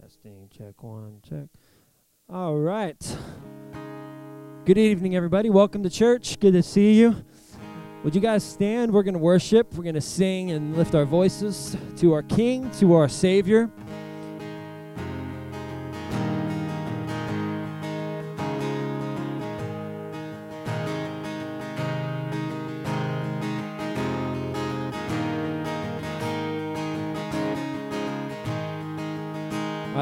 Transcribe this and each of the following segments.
Testing, check one, check. All right. Good evening, everybody. Welcome to church. Good to see you. Would you guys stand? We're going to worship. We're going to sing and lift our voices to our King, to our Savior.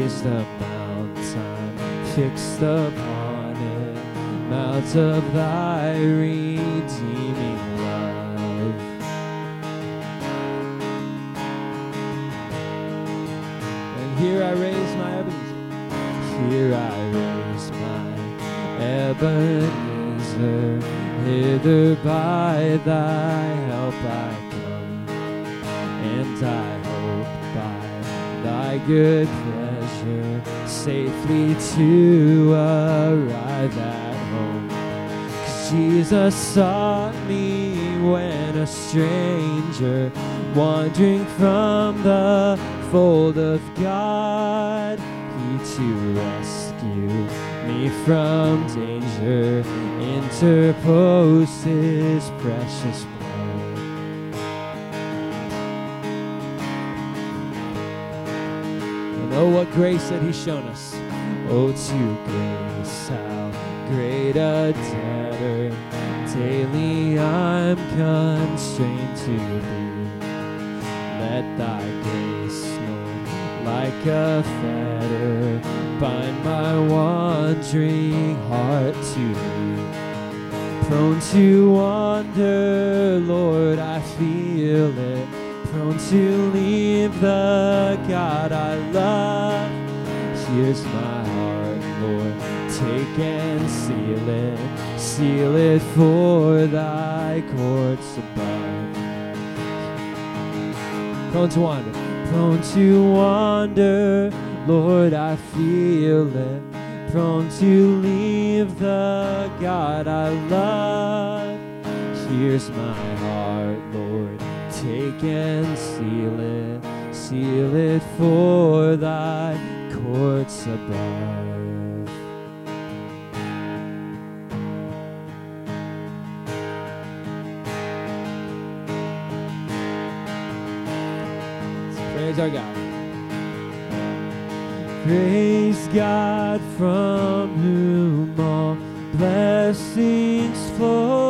Praise the mountain. Fixed upon it, mount of thy redeeming love. And here I raise my Ebenezer, here I raise my Ebenezer, hither by thy help I come, and I hope by thy good pleasure safely to arrive at home. 'Cause Jesus sought me when a stranger, wandering from the fold of God, he to rescue me from danger interposed his precious blood. Grace that He's shown us. Oh, to grace, how great a debtor daily I'm constrained to be. Let thy grace, Lord, like a fetter, bind my wandering heart to thee prone to wander, Lord, I feel it. Prone to leave the God I love. Here's my heart, Lord. Take and seal it. Seal it for thy courts above. Prone to wander, prone to wander, Lord, I feel it prone to leave the God I love. Here's my heart, Lord, take and seal it, seal it for thy courts above. Praise our God. Praise God from whom all blessings flow.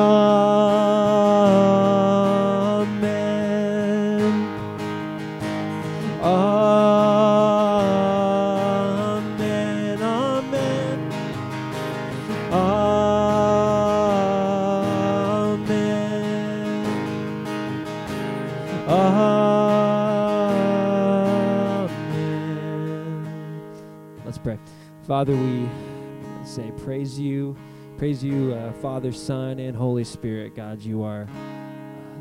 Amen. Amen. Amen. Amen. Amen. Let's pray. Father, we say praise you. Praise you, uh, Father, Son, and Holy Spirit. God, you are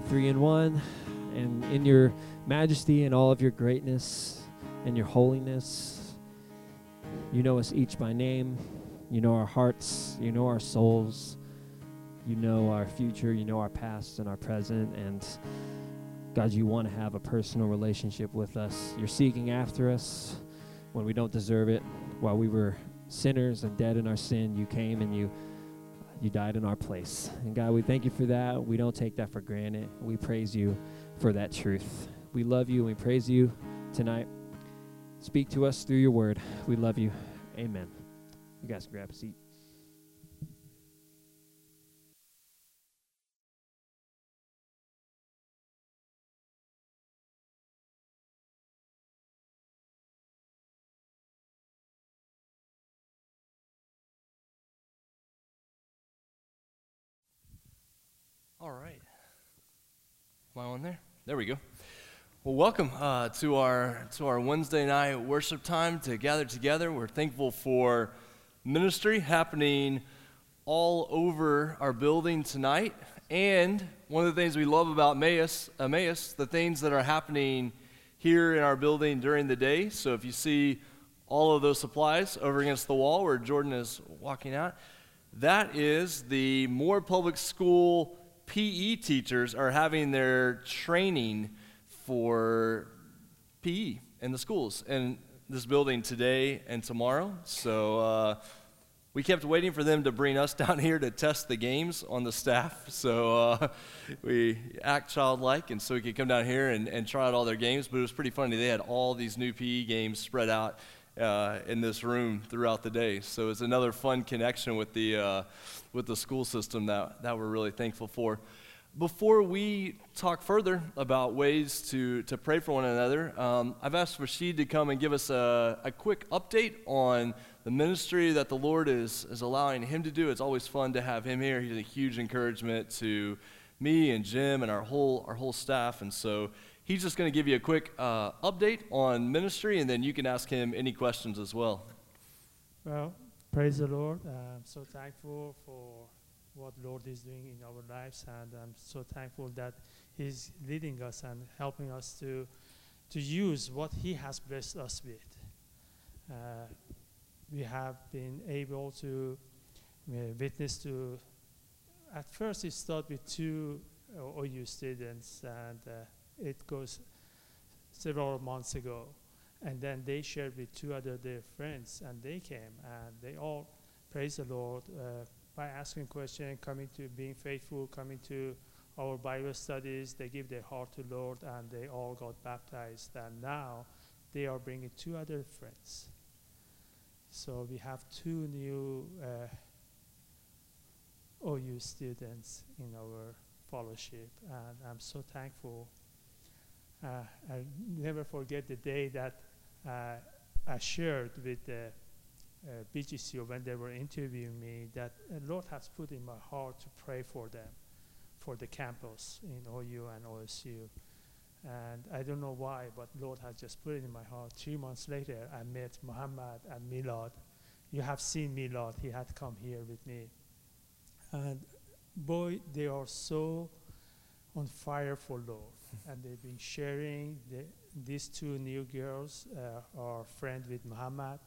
three in one. And in your majesty and all of your greatness and your holiness, you know us each by name. You know our hearts. You know our souls. You know our future. You know our past and our present. And God, you want to have a personal relationship with us. You're seeking after us when we don't deserve it. While we were sinners and dead in our sin, you came and you you died in our place. And God, we thank you for that. We don't take that for granted. We praise you for that truth. We love you and we praise you tonight. Speak to us through your word. We love you. Amen. You guys can grab a seat. Am I on there? There we go. Well, welcome uh, to our to our Wednesday night worship time to gather together. We're thankful for ministry happening all over our building tonight, and one of the things we love about Emmaus, Emmaus, the things that are happening here in our building during the day. So if you see all of those supplies over against the wall where Jordan is walking out, that is the Moore Public School PE teachers are having their training for PE in the schools in this building today and tomorrow. So uh, we kept waiting for them to bring us down here to test the games on the staff. So uh, we act childlike, and so we could come down here and, and try out all their games. But it was pretty funny. They had all these new PE games spread out uh, in this room throughout the day. So it's another fun connection with the, uh, with the school system that, that we're really thankful for. Before we talk further about ways to, to pray for one another, um, I've asked Rashid to come and give us a, a quick update on the ministry that the Lord is, is allowing him to do. It's always fun to have him here. He's a huge encouragement to me and Jim and our whole, our whole staff. And so he's just going to give you a quick uh, update on ministry, and then you can ask him any questions as well. Well, praise the Lord. I'm so thankful for what Lord is doing in our lives, and I'm so thankful that He's leading us and helping us to to use what He has blessed us with. Uh, we have been able to uh, witness to. At first, it started with two OU students, and uh, it goes several months ago. And then they shared with two other their friends, and they came, and they all praise the Lord uh, by asking questions, coming to being faithful, coming to our Bible studies. They give their heart to Lord, and they all got baptized. And now they are bringing two other friends. So we have two new uh, OU students in our fellowship, and I'm so thankful I'll never forget the day that uh, I shared with the uh, BGCO when they were interviewing me that the Lord has put in my heart to pray for them, for the campus in OU and OSU. And I don't know why, but Lord has just put it in my heart. Three months later, I met Muhammad and Milad. You have seen Milad. He had come here with me. And boy, they are so on fire for Lord and they've been sharing. The, these two new girls uh, are friends with Muhammad.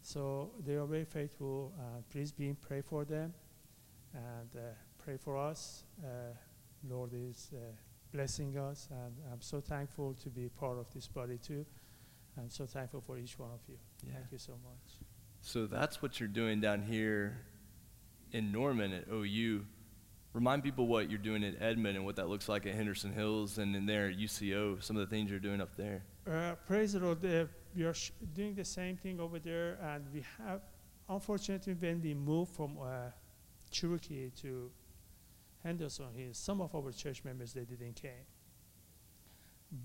So they are very faithful. Uh, please be in pray for them and uh, pray for us. Uh, Lord is uh, blessing us, and I'm so thankful to be part of this body too. I'm so thankful for each one of you. Yeah. Thank you so much. So that's what you're doing down here in Norman at OU remind people what you're doing at Edmond and what that looks like at Henderson Hills and in there at UCO, some of the things you're doing up there. Uh, praise the Lord. Uh, we are doing the same thing over there, and we have, unfortunately, when we moved from uh, Cherokee to Henderson Hills, some of our church members they didn't came.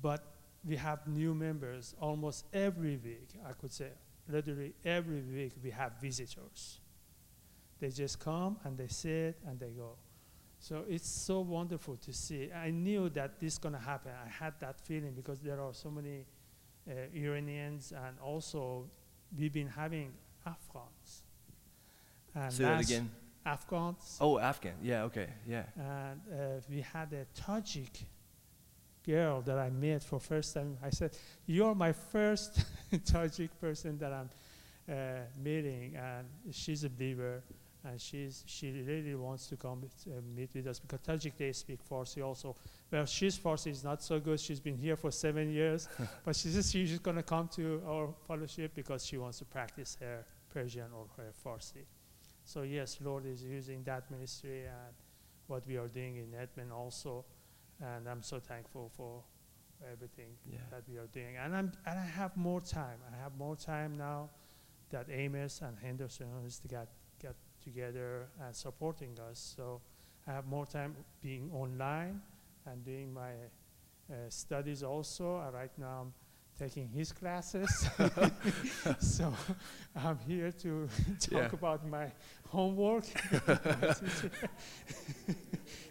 But we have new members almost every week. I could say literally every week we have visitors. They just come and they sit and they go. So it's so wonderful to see. I knew that this is going to happen. I had that feeling because there are so many uh, Iranians and also we've been having Afghans. And Say that again. Afghans. Oh, Afghan. Yeah. Okay. Yeah. And uh, we had a Tajik girl that I met for first time. I said, "You're my first Tajik person that I'm uh, meeting, and she's a believer, and she's she really wants to come uh, meet with us because Tajik they speak Farsi also. Well, she's Farsi is not so good. She's been here for seven years, but she says she's just gonna come to our fellowship because she wants to practice her Persian or her Farsi. So yes, Lord is using that ministry and what we are doing in Edmond also, and I'm so thankful for everything Yeah. that we are doing. And I'm and I have more time. I have more time now that Emmaus and Henderson to get get together and supporting us. So I have more time being online and doing my uh, studies also. Uh, right now I'm taking his classes. so I'm here to talk Yeah. about my homework.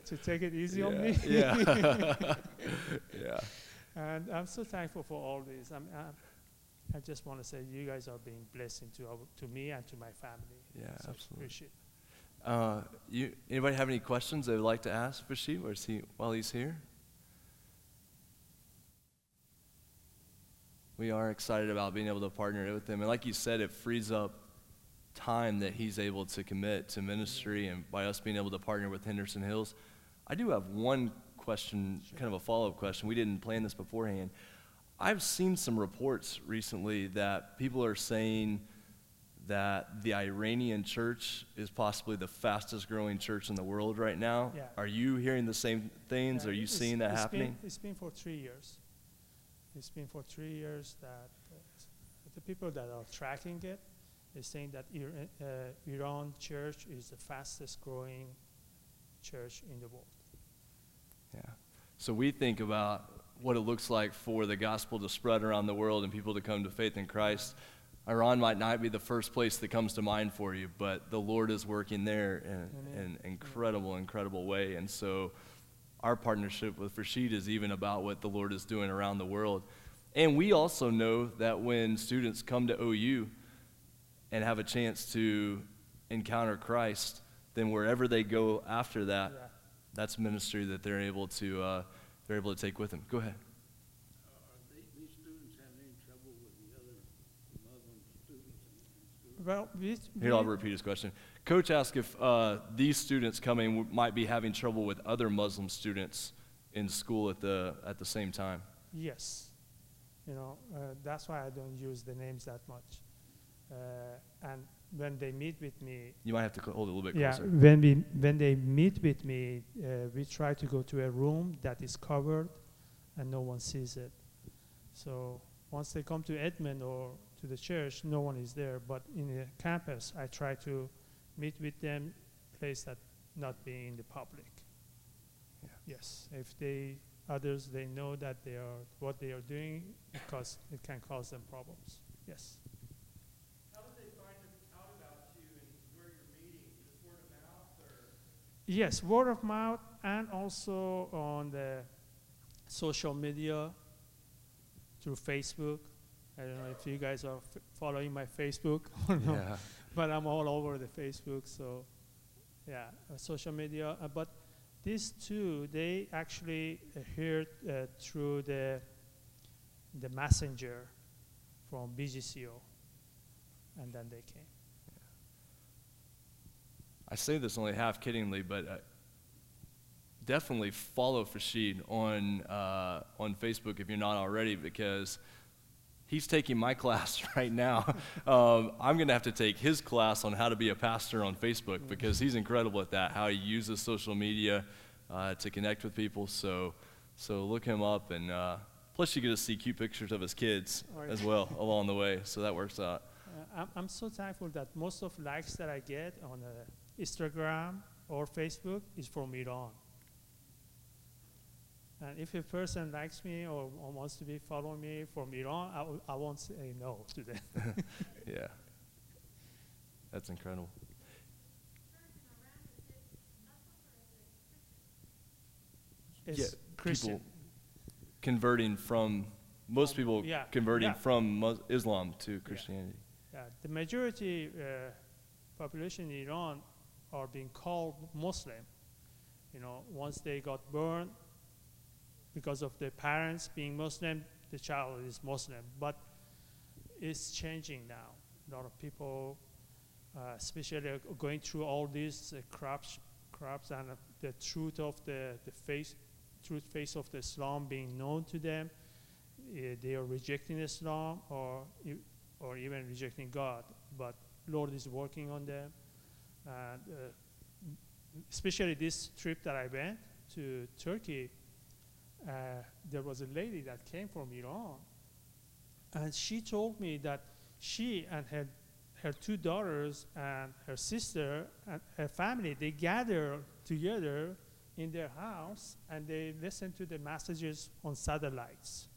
to take it easy on me. Yeah. yeah. And I'm so thankful for all this. I'm, I'm, I just want to say you guys are being blessing to, our, to me and to my family. Yeah, So absolutely. Appreciate it. Uh, you, anybody have any questions they would like to ask Bashir or is he, while he's here? We are excited about being able to partner with him. And like you said, it frees up time that he's able to commit to ministry and by us being able to partner with Henderson Hills. I do have one question, kind of a follow up question. We didn't plan this beforehand. I've seen some reports recently that people are saying that the Iranian church is possibly the fastest growing church in the world right now. Yeah. Are you hearing the same things? Yeah, are you seeing that it's happening? Been, it's been for three years. It's been for three years that uh, the people that are tracking it is saying that Iran, uh, Iran church is the fastest growing church in the world. Yeah. So we think about what it looks like for the gospel to spread around the world and people to come to faith in Christ. Iran might not be the first place that comes to mind for you, but the Lord is working there in in an incredible, incredible way. And so our partnership with Rashid is even about what the Lord is doing around the world. And we also know that when students come to OU and have a chance to encounter Christ, then wherever they go after that, Yeah. that's ministry that they're able to uh, they're able to take with them. Go ahead. Are they, these students having any trouble with the other Muslim students in, in school? Well, we, Here, I'll repeat his question. Coach asked if uh, these students coming w- might be having trouble with other Muslim students in school at the at the same time. Yes. You know, uh, that's why I don't use the names that much. Uh, and when they meet with me, You might have to cl- hold it a little bit yeah, closer. when we when they meet with me, uh, we try to go to a room that is covered, and no one sees it. So once they come to Edmond or to the church, no one is there. But in the campus, I try to meet with them, place that not being in the public. Yeah. Yes, if they others they know that they are what they are doing because it can cause them problems. Yes. Yes, word of mouth and also on the social media through Facebook. I don't know if you guys are f- following my Facebook or not, Yeah. but I'm all over the Facebook. So, yeah, uh, social media. Uh, but these two, they actually uh, heard uh, through the the messenger from BGCO, and then they came. I say this only half kiddingly, but uh, definitely follow Fashid on uh, on Facebook if you're not already, because he's taking my class right now. um, I'm going to have to take his class on how to be a pastor on Facebook because he's incredible at that. How he uses social media uh, to connect with people. So so look him up, and uh, plus you get to see cute pictures of his kids as well along the way. So that works out. Uh, I'm, so thankful that most of likes that I get on uh, Instagram or Facebook is from Iran. And if a person likes me or, or wants to be following me from Iran, I, will- I won't say no to them. Yeah, that's incredible. It's Yeah, Christian. people converting from most people Yeah, converting yeah. from Mus- Islam to Christianity. Yeah, the majority uh, population in Iran are being called Muslim. You know, once they got born, because of their parents being Muslim, the child is Muslim. But it's changing now. A lot of people, uh, especially going through all these uh, crops, crops and the truth of the, the face, truth face of the Islam being known to them, uh, they are rejecting Islam or or even rejecting God. But Lord is working on them, and uh, especially this trip that I went to Turkey, Uh, there was a lady that came from Iran, and she told me that she and her her two daughters and her sister and her family they gather together in their house and they listen to the messages on satellites.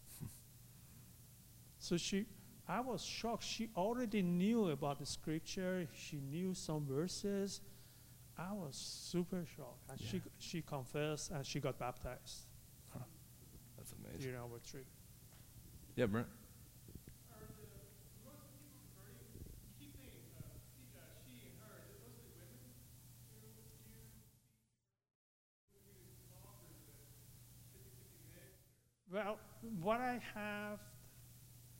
so she, I was shocked. She already knew about the scripture. She knew some verses. I was super shocked, and she she confessed and she got baptized Amazing. during our trip. Yeah, Brent. Well, what I have,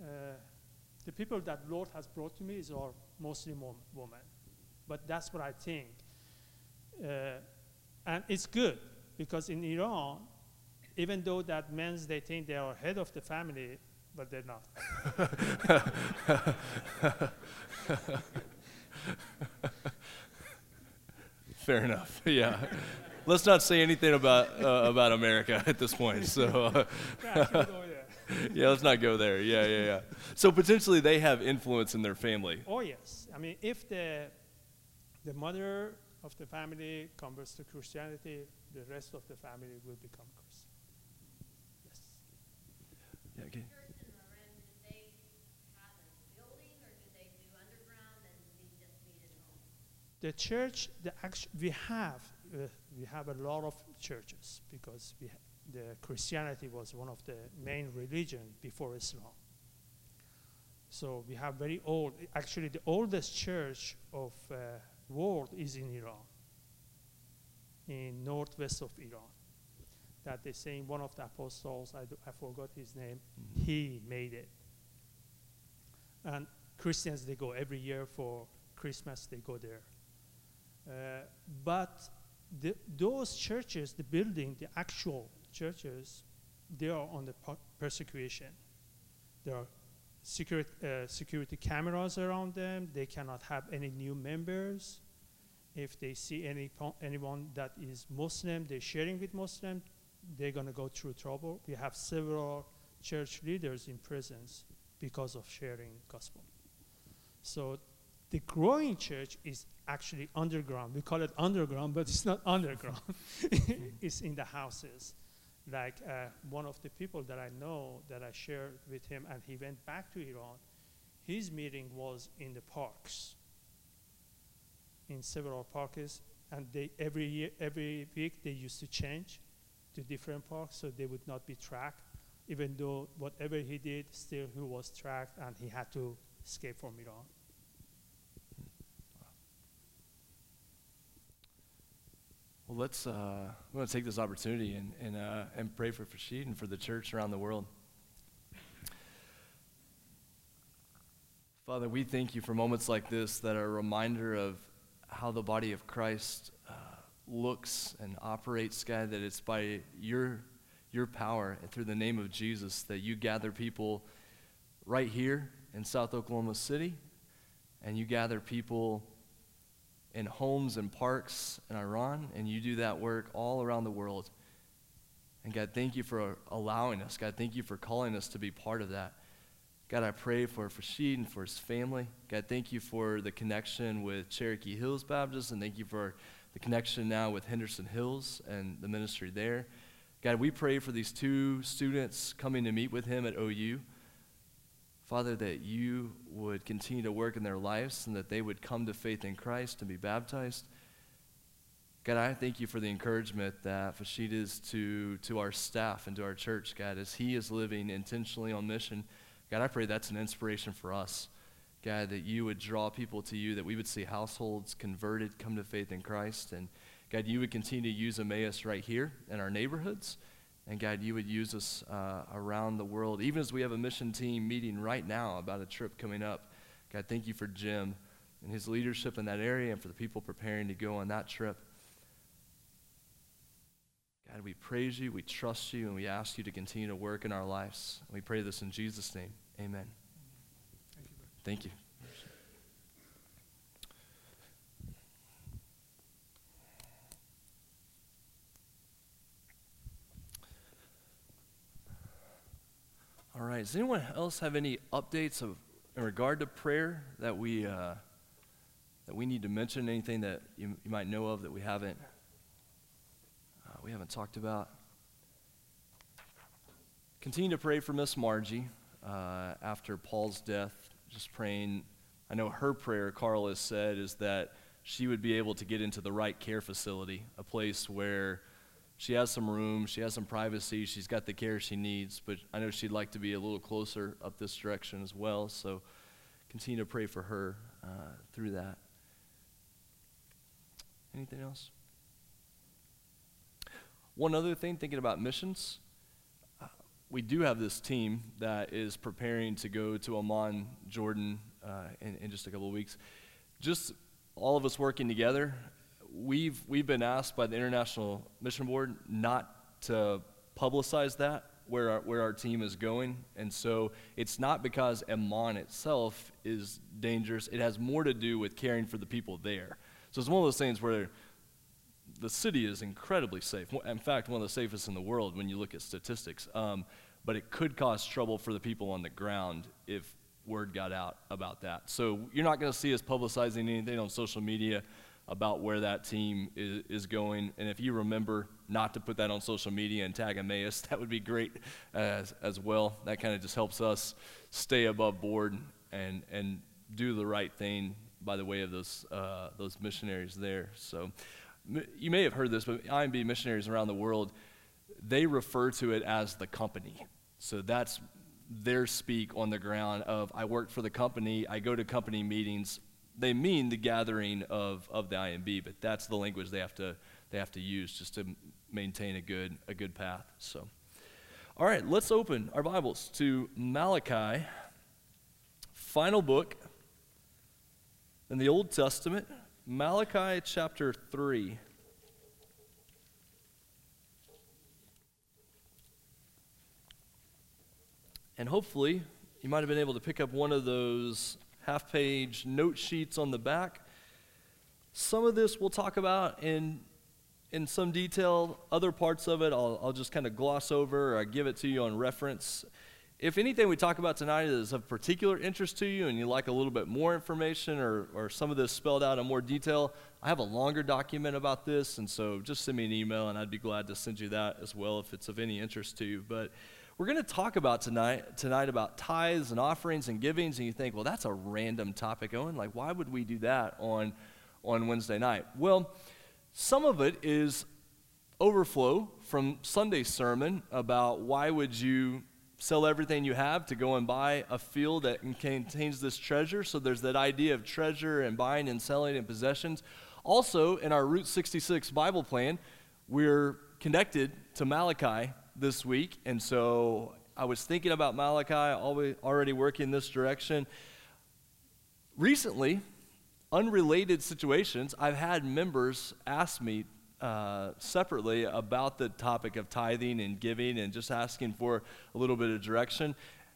uh, the people that Lord has brought to me is are mostly wom- women, but that's what I think, uh, and it's good because in Iran, even though that means they think they are head of the family, but they're not. Fair enough. Yeah. Let's not say anything about uh, about America at this point. So uh, Yeah, I should go there. yeah, let's not go there. Yeah, yeah, yeah. So potentially they have influence in their family. Oh yes, I mean if the the mother of the family converts to Christianity, the rest of the family will become Christian. Yes. Yeah, okay. church in Iran, did they have a building or did they do underground and we just meet at home? The church, the act- we have uh, we have a lot of churches because we ha- the Christianity was one of the main religion before Islam. So we have very old. Actually, the oldest church of uh, world is in Iran, in northwest of Iran. That they say one of the apostles, I, do, I forgot his name, he made it. And Christians, they go every year for Christmas, they go there. Uh, but the, those churches, the building, the actual churches, they are under per- persecution. There are security, uh, security cameras around them. They cannot have any new members. If they see any anyone that is Muslim, they're sharing with Muslim, they're going to go through trouble. We have several church leaders in prisons because of sharing gospel. So the growing church is actually underground. We call it underground, but it's not underground. it's in the houses. Like uh, one of the people that I know that I shared with him, and he went back to Iran. His meeting was in the parks, in several parks, and they every year, every week they used to change to different parks, so they would not be tracked. Even though whatever he did, still he was tracked, and he had to escape from Iran. Well, let's. Uh, want to take this opportunity and and uh, and pray for Fashid and for the church around the world. Father, we thank you for moments like this that are a reminder of how the body of Christ looks and operates, God. That it's by your your power and through the name of Jesus that you gather people right here in South Oklahoma City, and you gather people in homes and parks in Iran, and you do that work all around the world. And God, thank you for allowing us. God, thank you for calling us to be part of that. God, I pray for Fashid and for his family. God, thank you for the connection with Cherokee Hills Baptist, and thank you for the connection now with Henderson Hills and the ministry there. God, we pray for these two students coming to meet with him at OU. Father, that you would continue to work in their lives and that they would come to faith in Christ and be baptized. God, I thank you for the encouragement that Fashid is to, to our staff and to our church, God, as he is living intentionally on mission. God, I pray that's an inspiration for us. God, that you would draw people to you, that we would see households converted, come to faith in Christ. And God, you would continue to use Emmaus right here in our neighborhoods. And God, you would use us uh, around the world, even as we have a mission team meeting right now about a trip coming up. God, thank you for Jim and his leadership in that area and for the people preparing to go on that trip. God, we praise you, we trust you, and we ask you to continue to work in our lives. We pray this in Jesus' name. Amen. Thank you. All right. Does anyone else have any updates of, in regard to prayer that we uh, that we need to mention? Anything that you, you might know of that we haven't uh, we haven't talked about? Continue to pray for Miss Margie uh, after Paul's death. Just praying. I know her prayer, Carl has said, is that she would be able to get into the right care facility, a place where she has some room, she has some privacy, she's got the care she needs, but I know she'd like to be a little closer up this direction as well. So continue to pray for her uh, through that. Anything else? One other thing, thinking about missions, we do have this team that is preparing to go to Amman, Jordan, uh, in, in just a couple of weeks. Just all of us working together, we've, we've been asked by the International Mission Board not to publicize that, where our, where our team is going. And so it's not because Amman itself is dangerous, it has more to do with caring for the people there. So it's one of those things where the city is incredibly safe. In fact, one of the safest in the world when you look at statistics. Um, but it could cause trouble for the people on the ground if word got out about that. So you're not going to see us publicizing anything on social media about where that team is, is, going. And if you remember not to put that on social media and tag Emmaus, that would be great as, as well. That kind of just helps us stay above board and, and do the right thing by the way of those, uh, those missionaries there. So you may have heard this, but IMB missionaries around the world, they refer to it as the company. So that's their speak on the ground of I work for the company, I go to company meetings, they mean the gathering of, of the IMB, but that's the language they have to they have to use just to maintain a good a good path. So, all right, let's open our Bibles to Malachi, final book in the Old Testament, Malachi chapter three. And hopefully, you might have been able to pick up one of those half page note sheets on the back. Some of this we'll talk about in, in some detail. Other parts of it I'll, I'll just kind of gloss over or I give it to you on reference. If anything we talk about tonight is of particular interest to you and you like a little bit more information or, or some of this spelled out in more detail, I have a longer document about this, and so just send me an email and I'd be glad to send you that as well if it's of any interest to you. But we're going to talk about tonight, tonight about tithes and offerings and givings, and you think, well, that's a random topic, Owen. Like, why would we do that on, on Wednesday night? Well, some of it is overflow from Sunday's sermon about why would you sell everything you have to go and buy a field that contains this treasure. So there's that idea of treasure and buying and selling and possessions. Also, in our Route 66 Bible plan, we're connected to Malachi this week, and so I was thinking about Malachi, already working this direction. Recently, unrelated situations, I've had members ask me uh, separately about the topic of tithing and giving and just asking for a little bit of direction.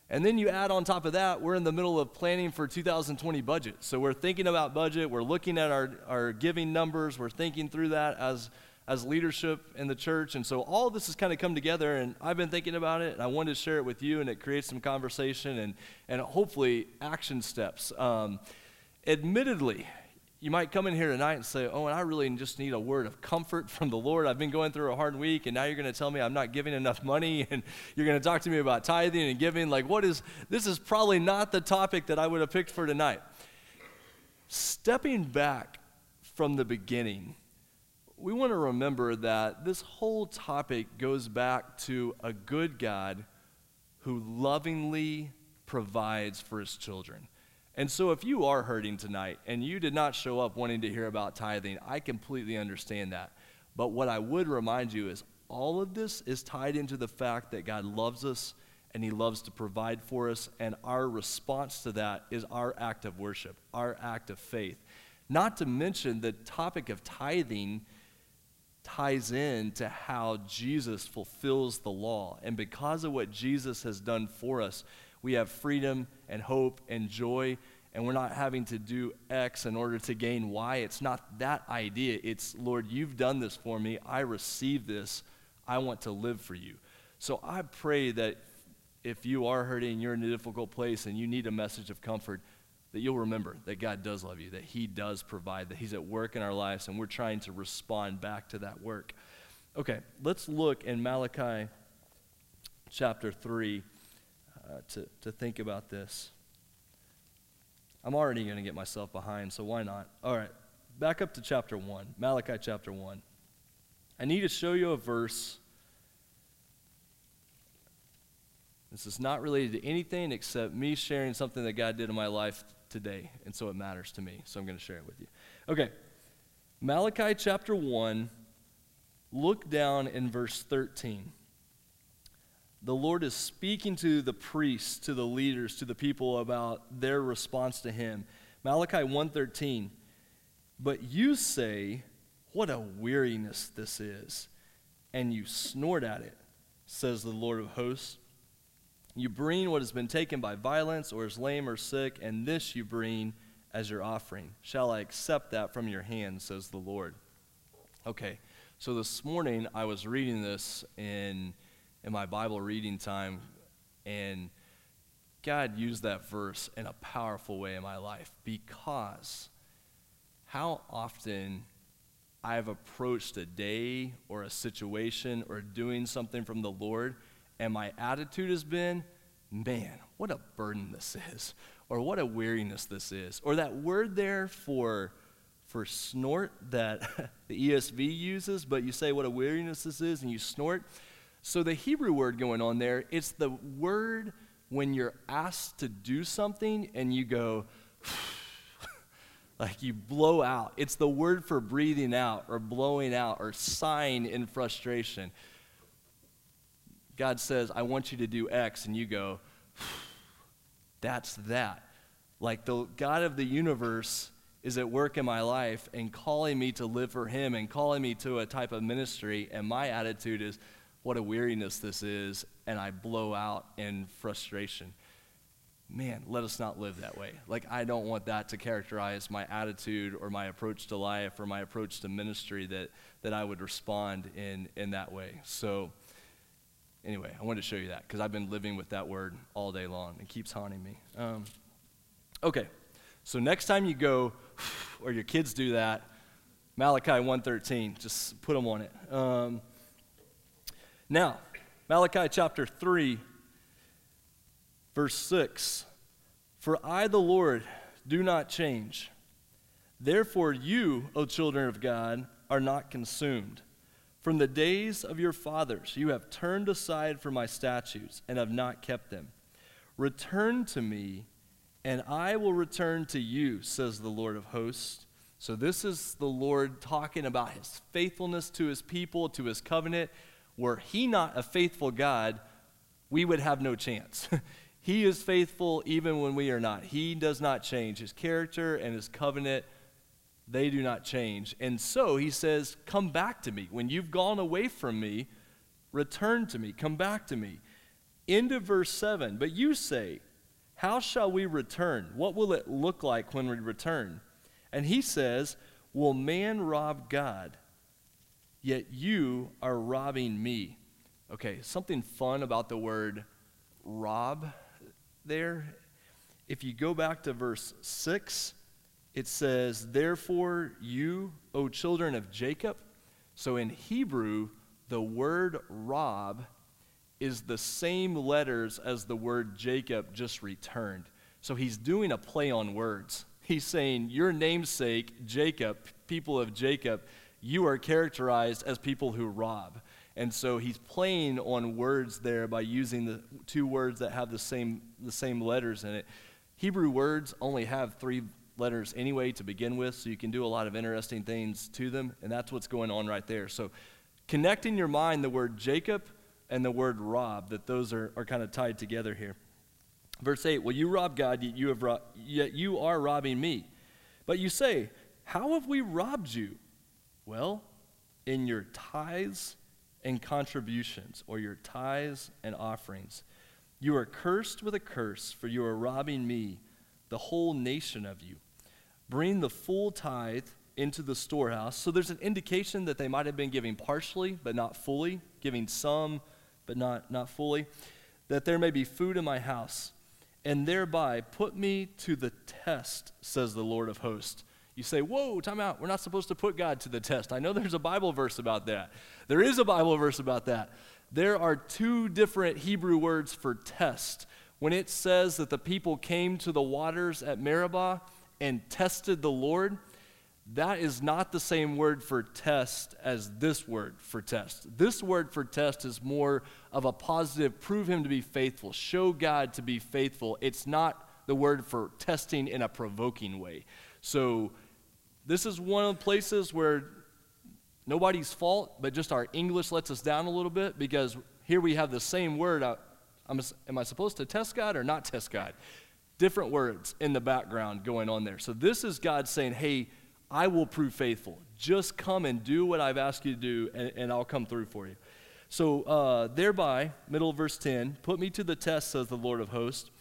And then you add on top of that, we're in the middle of planning for 2020 budget. So we're thinking about budget, we're looking at our, our giving numbers, we're thinking through that as as leadership in the church. And so all this has kind of come together, and I've been thinking about it, and I wanted to share it with you, and it creates some conversation and, and hopefully action steps. Um, admittedly, you might come in here tonight and say, Oh, and I really just need a word of comfort from the Lord. I've been going through a hard week, and now you're going to tell me I'm not giving enough money, and you're going to talk to me about tithing and giving. Like, what is this? Is probably not the topic that I would have picked for tonight. Stepping back from the beginning, we want to remember that this whole topic goes back to a good God who lovingly provides for his children. And so, if you are hurting tonight and you did not show up wanting to hear about tithing, I completely understand that. But what I would remind you is all of this is tied into the fact that God loves us and He loves to provide for us, and our response to that is our act of worship, our act of faith. Not to mention the topic of tithing ties in to how Jesus fulfills the law. And because of what Jesus has done for us, we have freedom and hope and joy, and we're not having to do X in order to gain Y. It's not that idea. It's, Lord, you've done this for me. I receive this. I want to live for you. So I pray that if you are hurting, you're in a difficult place, and you need a message of comfort, that you'll remember that God does love you, that He does provide, that He's at work in our lives, and we're trying to respond back to that work. Okay, let's look in Malachi chapter 3 uh, to, to think about this. I'm already going to get myself behind, so why not? All right, back up to chapter 1, Malachi chapter 1. I need to show you a verse. This is not related to anything except me sharing something that God did in my life today, and so it matters to me, so I'm going to share it with you. Okay, Malachi chapter 1, look down in verse 13 the Lord is speaking to the priests, to the leaders, to the people about their response to him. Malachi 1:13. But you say, what a weariness this is, and you snort at it, says the Lord of hosts. You bring what has been taken by violence or is lame or sick, and this you bring as your offering. Shall I accept that from your hand, says the Lord. Okay. So this morning I was reading this in in my Bible reading time, and God used that verse in a powerful way in my life because how often I've approached a day or a situation or doing something from the Lord, and my attitude has been, man, what a burden this is, or what a weariness this is. Or that word there for, for snort that the ESV uses, but you say what a weariness this is, and you snort. So the Hebrew word going on there, it's the word when you're asked to do something and you go, like you blow out. It's the word for breathing out or blowing out or sighing in frustration. God says, I want you to do X, and you go, that's that. Like the God of the universe is at work in my life and calling me to live for Him and calling me to a type of ministry, and my attitude is, what a weariness this is, and I blow out in frustration. Man, let us not live that way. Like, I don't want that to characterize my attitude or my approach to life or my approach to ministry that, that I would respond in, in that way. So, anyway, I wanted to show you that because I've been living with that word all day long. It keeps haunting me. Um, okay, so next time you go, or your kids do that, Malachi 113, just put them on it. Um, now, Malachi chapter 3, verse 6 For I, the Lord, do not change. Therefore, you, O children of God, are not consumed. From the days of your fathers, you have turned aside from my statutes and have not kept them. Return to me, and I will return to you, says the Lord of hosts. So, this is the Lord talking about his faithfulness to his people, to his covenant, were he not a faithful God, we would have no chance. he is faithful even when we are not. He does not change. His character and his covenant, they do not change. And so he says, Come back to me. When you've gone away from me, return to me. Come back to me. Into verse 7. But you say, How shall we return? What will it look like when we return? And he says, Will man rob God? Yet you are robbing me. Okay, something fun about the word rob there. If you go back to verse 6, it says, Therefore, you, O children of Jacob. So in Hebrew, the word rob is the same letters as the word Jacob just returned. So he's doing a play on words. He's saying, Your namesake, Jacob, people of Jacob, you are characterized as people who rob. And so he's playing on words there by using the two words that have the same, the same letters in it. Hebrew words only have three letters anyway to begin with, so you can do a lot of interesting things to them, and that's what's going on right there. So, connect in your mind the word Jacob and the word rob, that those are, are kind of tied together here. Verse 8, Well, you rob God, yet you, have yet you are robbing me. But you say, How have we robbed you? Well, in your tithes and contributions, or your tithes and offerings. You are cursed with a curse, for you are robbing me, the whole nation of you. Bring the full tithe into the storehouse. So there's an indication that they might have been giving partially, but not fully, giving some, but not, not fully, that there may be food in my house, and thereby put me to the test, says the Lord of hosts. You say, Whoa, time out. We're not supposed to put God to the test. I know there's a Bible verse about that. There is a Bible verse about that. There are two different Hebrew words for test. When it says that the people came to the waters at Meribah and tested the Lord, that is not the same word for test as this word for test. This word for test is more of a positive, prove him to be faithful, show God to be faithful. It's not the word for testing in a provoking way. So, this is one of the places where nobody's fault, but just our English lets us down a little bit because here we have the same word. I, am I supposed to test God or not test God? Different words in the background going on there. So, this is God saying, hey, I will prove faithful. Just come and do what I've asked you to do, and, and I'll come through for you. So, uh, thereby, middle of verse 10, put me to the test, says the Lord of hosts,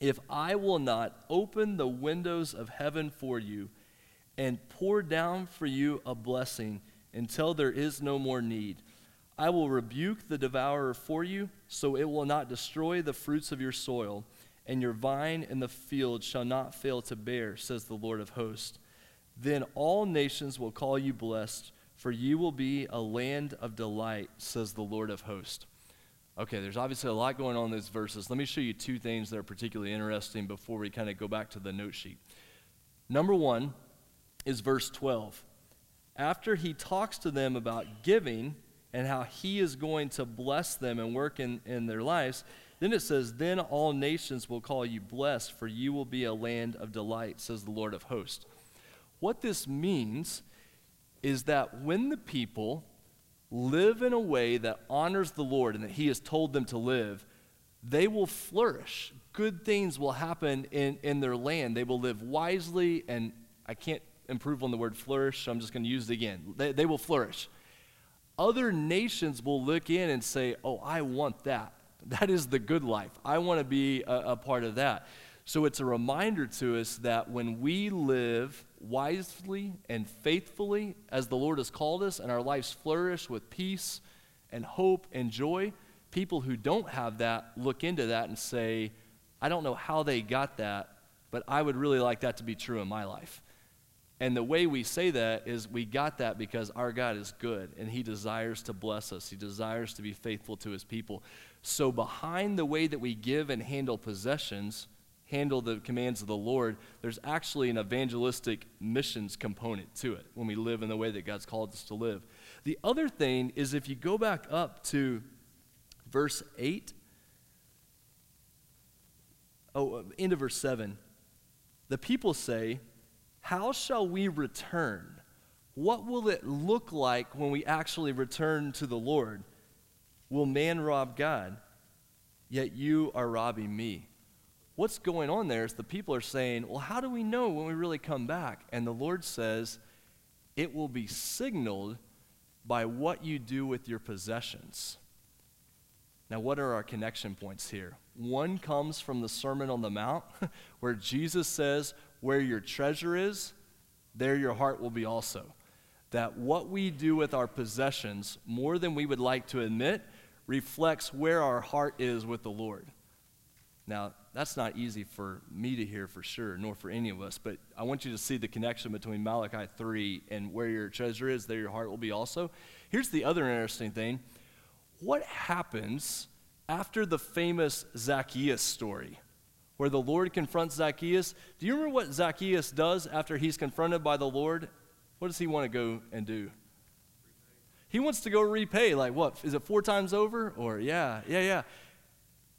if I will not open the windows of heaven for you and pour down for you a blessing until there is no more need. I will rebuke the devourer for you, so it will not destroy the fruits of your soil, and your vine in the field shall not fail to bear, says the Lord of hosts. Then all nations will call you blessed, for you will be a land of delight, says the Lord of hosts. Okay, there's obviously a lot going on in these verses. Let me show you two things that are particularly interesting before we kind of go back to the note sheet. Number one is verse 12. After he talks to them about giving and how he is going to bless them and work in, in their lives, then it says, Then all nations will call you blessed, for you will be a land of delight, says the Lord of hosts. What this means is that when the people live in a way that honors the Lord and that He has told them to live, they will flourish. Good things will happen in, in their land. They will live wisely, and I can't improve on the word flourish, so I'm just going to use it again. They, they will flourish. Other nations will look in and say, Oh, I want that. That is the good life. I want to be a, a part of that. So it's a reminder to us that when we live wisely and faithfully as the Lord has called us and our lives flourish with peace and hope and joy, people who don't have that look into that and say, I don't know how they got that, but I would really like that to be true in my life. And the way we say that is we got that because our God is good and He desires to bless us. He desires to be faithful to His people. So, behind the way that we give and handle possessions, handle the commands of the Lord, there's actually an evangelistic missions component to it when we live in the way that God's called us to live. The other thing is if you go back up to verse 8, oh, into verse 7, the people say, How shall we return? What will it look like when we actually return to the Lord? Will man rob God? Yet you are robbing me. What's going on there is the people are saying, Well, how do we know when we really come back? And the Lord says, It will be signaled by what you do with your possessions. Now, what are our connection points here? One comes from the Sermon on the Mount, where Jesus says, Where your treasure is, there your heart will be also. That what we do with our possessions, more than we would like to admit, reflects where our heart is with the Lord. Now, that's not easy for me to hear for sure, nor for any of us, but I want you to see the connection between Malachi 3 and where your treasure is, there your heart will be also. Here's the other interesting thing what happens after the famous Zacchaeus story? Where the Lord confronts Zacchaeus. Do you remember what Zacchaeus does after he's confronted by the Lord? What does he want to go and do? He wants to go repay. Like, what? Is it four times over? Or, yeah, yeah, yeah.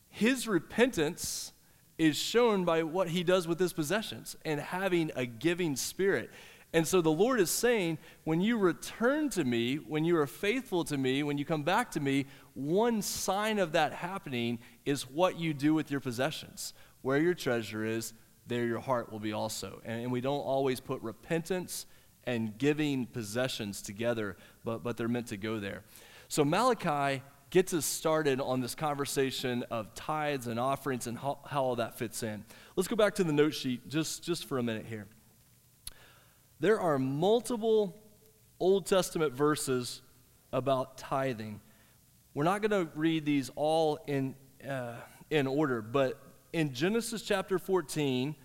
His repentance is shown by what he does with his possessions and having a giving spirit. And so the Lord is saying, when you return to me, when you are faithful to me, when you come back to me, one sign of that happening is what you do with your possessions. Where your treasure is, there your heart will be also. And, and we don't always put repentance and giving possessions together, but, but they're meant to go there. So Malachi gets us started on this conversation of tithes and offerings and how, how all that fits in. Let's go back to the note sheet just, just for a minute here. There are multiple Old Testament verses about tithing. We're not going to read these all in, uh, in order, but in Genesis chapter 14,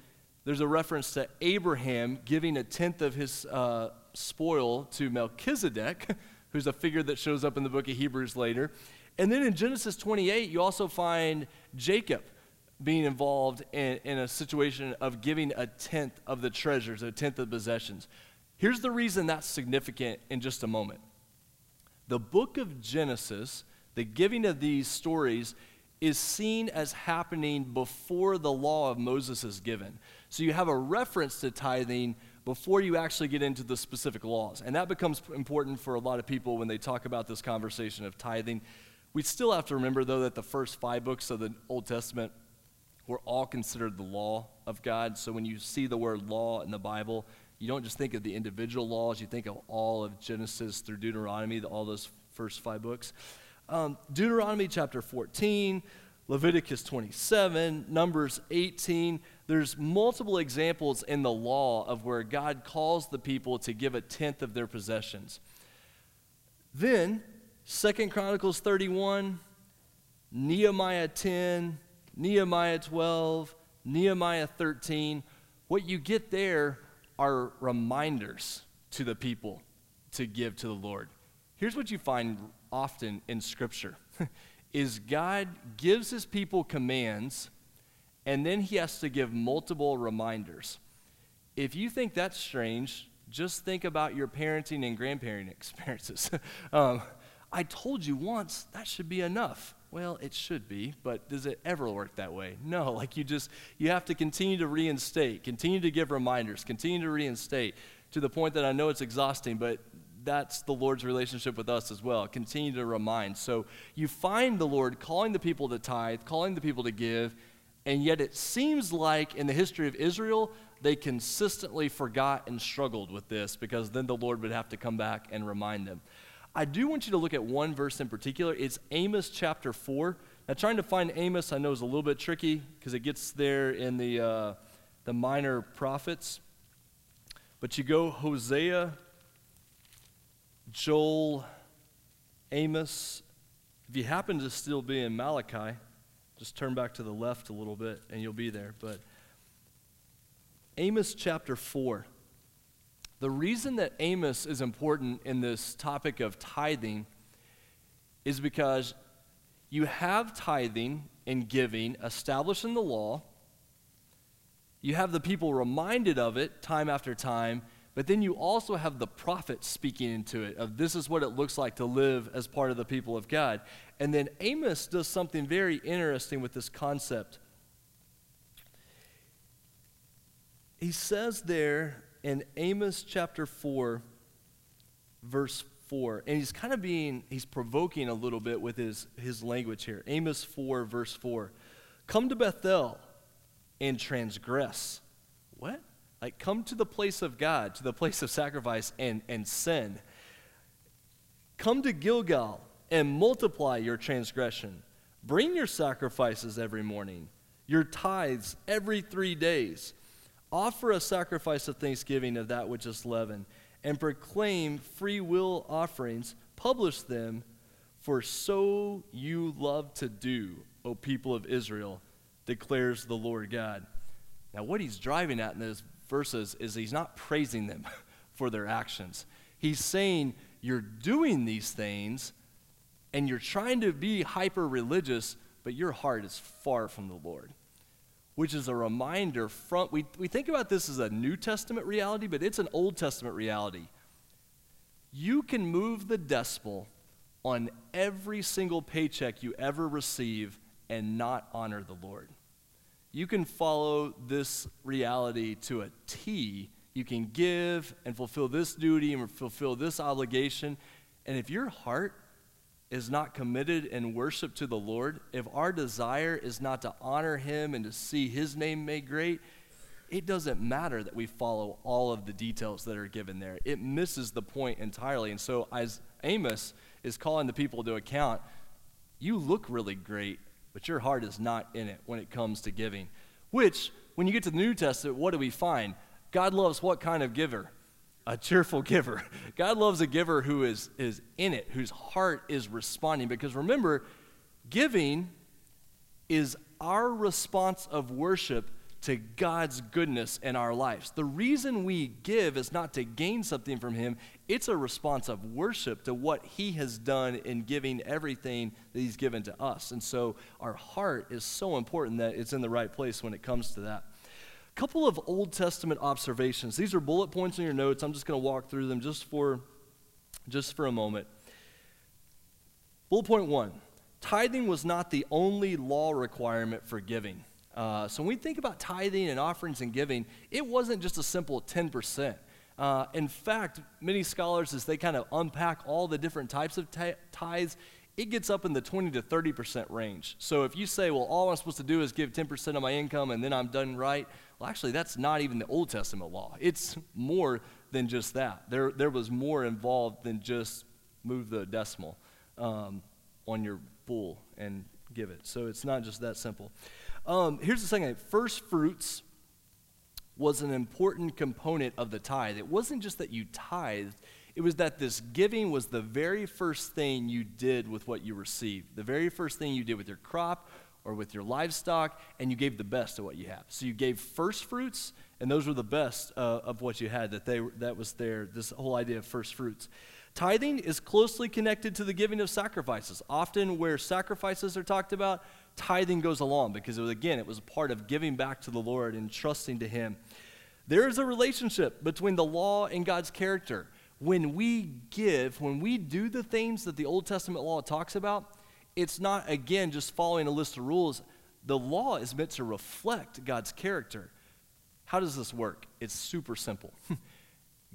there's a reference to Abraham giving a tenth of his uh, spoil to Melchizedek, who's a figure that shows up in the book of Hebrews later. And then in Genesis 28, you also find Jacob being involved in, in a situation of giving a tenth of the treasures, a tenth of the possessions. Here's the reason that's significant in just a moment. The book of Genesis, the giving of these stories, is seen as happening before the law of Moses is given. So you have a reference to tithing before you actually get into the specific laws. And that becomes important for a lot of people when they talk about this conversation of tithing. We still have to remember, though, that the first five books of the Old Testament were all considered the law of God. So when you see the word law in the Bible, you don't just think of the individual laws, you think of all of Genesis through Deuteronomy, all those first five books. Um, Deuteronomy chapter 14, Leviticus 27, Numbers 18. There's multiple examples in the law of where God calls the people to give a tenth of their possessions. Then, Second Chronicles 31, Nehemiah 10, Nehemiah 12, Nehemiah 13. What you get there are reminders to the people to give to the Lord. Here's what you find often in scripture is God gives his people commands and then he has to give multiple reminders. If you think that's strange, just think about your parenting and grandparenting experiences. um, I told you once, that should be enough. Well, it should be, but does it ever work that way? No, like you just, you have to continue to reinstate, continue to give reminders, continue to reinstate to the point that I know it's exhausting, but that's the Lord's relationship with us as well. Continue to remind. So you find the Lord calling the people to tithe, calling the people to give, and yet it seems like in the history of Israel, they consistently forgot and struggled with this because then the Lord would have to come back and remind them. I do want you to look at one verse in particular. It's Amos chapter 4. Now, trying to find Amos, I know, is a little bit tricky because it gets there in the, uh, the minor prophets. But you go Hosea Joel, Amos. If you happen to still be in Malachi, just turn back to the left a little bit and you'll be there. But Amos chapter 4. The reason that Amos is important in this topic of tithing is because you have tithing and giving established in the law. You have the people reminded of it time after time, but then you also have the prophet speaking into it of this is what it looks like to live as part of the people of God. And then Amos does something very interesting with this concept. He says there in Amos chapter 4, verse 4, and he's kind of being, he's provoking a little bit with his, his language here. Amos 4, verse 4. Come to Bethel and transgress. What? Like, come to the place of God, to the place of sacrifice, and, and sin. Come to Gilgal and multiply your transgression. Bring your sacrifices every morning, your tithes every three days. Offer a sacrifice of thanksgiving of that which is leavened, and proclaim free will offerings. Publish them, for so you love to do, O people of Israel, declares the Lord God. Now, what he's driving at in this verses is he's not praising them for their actions. He's saying, You're doing these things and you're trying to be hyper religious, but your heart is far from the Lord. Which is a reminder from, we, we think about this as a New Testament reality, but it's an Old Testament reality. You can move the decimal on every single paycheck you ever receive and not honor the Lord. You can follow this reality to a T. You can give and fulfill this duty and fulfill this obligation. And if your heart is not committed in worship to the Lord, if our desire is not to honor Him and to see His name made great, it doesn't matter that we follow all of the details that are given there. It misses the point entirely. And so, as Amos is calling the people to account, you look really great, but your heart is not in it when it comes to giving. Which, when you get to the New Testament, what do we find? God loves what kind of giver? A cheerful giver. God loves a giver who is, is in it, whose heart is responding. Because remember, giving is our response of worship to God's goodness in our lives. The reason we give is not to gain something from Him, it's a response of worship to what He has done in giving everything that He's given to us. And so our heart is so important that it's in the right place when it comes to that. A couple of Old Testament observations. These are bullet points in your notes. I'm just going to walk through them just for, just for a moment. Bullet point one tithing was not the only law requirement for giving. Uh, so when we think about tithing and offerings and giving, it wasn't just a simple 10%. Uh, in fact, many scholars, as they kind of unpack all the different types of tithes, it gets up in the 20 to 30% range. So if you say, well, all I'm supposed to do is give 10% of my income and then I'm done right, well, actually, that's not even the Old Testament law. It's more than just that. There, there was more involved than just move the decimal um, on your bull and give it. So it's not just that simple. Um, here's the second first fruits was an important component of the tithe. It wasn't just that you tithed, it was that this giving was the very first thing you did with what you received, the very first thing you did with your crop or with your livestock, and you gave the best of what you have. So you gave first fruits, and those were the best uh, of what you had. That they that was there. This whole idea of first fruits. Tithing is closely connected to the giving of sacrifices. Often, where sacrifices are talked about, tithing goes along because, it was, again, it was a part of giving back to the Lord and trusting to Him. There is a relationship between the law and God's character. When we give, when we do the things that the Old Testament law talks about, it's not, again, just following a list of rules. The law is meant to reflect God's character. How does this work? It's super simple.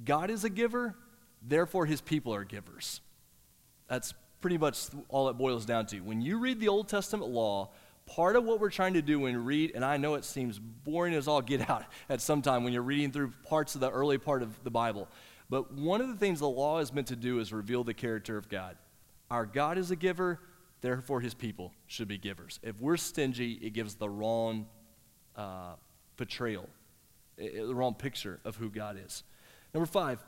God is a giver, therefore, his people are givers. That's pretty much all it boils down to. When you read the Old Testament law, part of what we're trying to do when read, and I know it seems boring as all get out at some time when you're reading through parts of the early part of the Bible, but one of the things the law is meant to do is reveal the character of God. Our God is a giver, therefore his people should be givers. If we're stingy, it gives the wrong uh, portrayal, the wrong picture of who God is. Number five,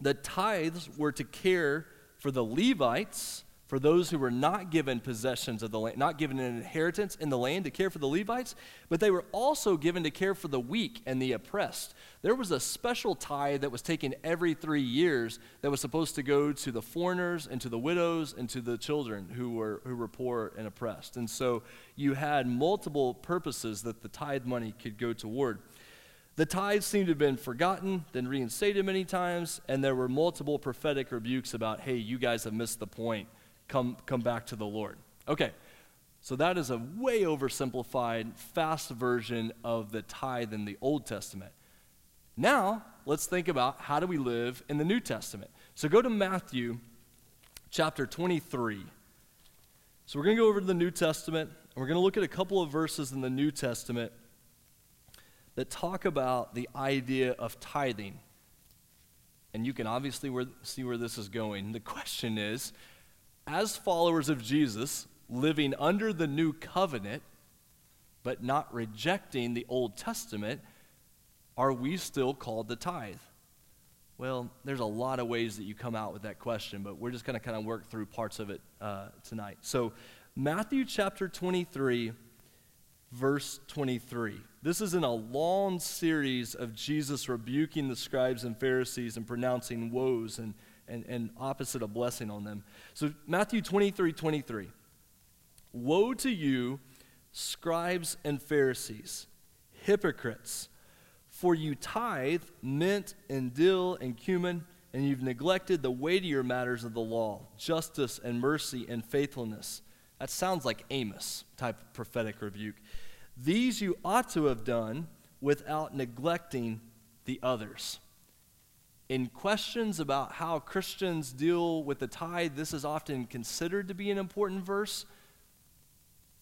the tithes were to care for the Levites, for those who were not given possessions of the land, not given an inheritance in the land to care for the Levites, but they were also given to care for the weak and the oppressed. There was a special tithe that was taken every three years that was supposed to go to the foreigners and to the widows and to the children who were, who were poor and oppressed. And so you had multiple purposes that the tithe money could go toward. The tithes seem to have been forgotten, then reinstated many times, and there were multiple prophetic rebukes about, hey, you guys have missed the point. Come, come back to the Lord. Okay, so that is a way oversimplified, fast version of the tithe in the Old Testament. Now, let's think about how do we live in the New Testament. So go to Matthew chapter 23. So we're going to go over to the New Testament, and we're going to look at a couple of verses in the New Testament that talk about the idea of tithing. And you can obviously where, see where this is going. The question is as followers of Jesus, living under the new covenant, but not rejecting the Old Testament, are we still called to tithe? Well, there's a lot of ways that you come out with that question, but we're just going to kind of work through parts of it uh, tonight. So, Matthew chapter 23 verse 23. This is in a long series of Jesus rebuking the scribes and Pharisees and pronouncing woes and, and, and opposite of blessing on them. So, Matthew 23 23. Woe to you, scribes and Pharisees, hypocrites, for you tithe mint and dill and cumin, and you've neglected the weightier matters of the law, justice and mercy and faithfulness. That sounds like Amos type of prophetic rebuke. These you ought to have done without neglecting the others. In questions about how Christians deal with the tithe, this is often considered to be an important verse.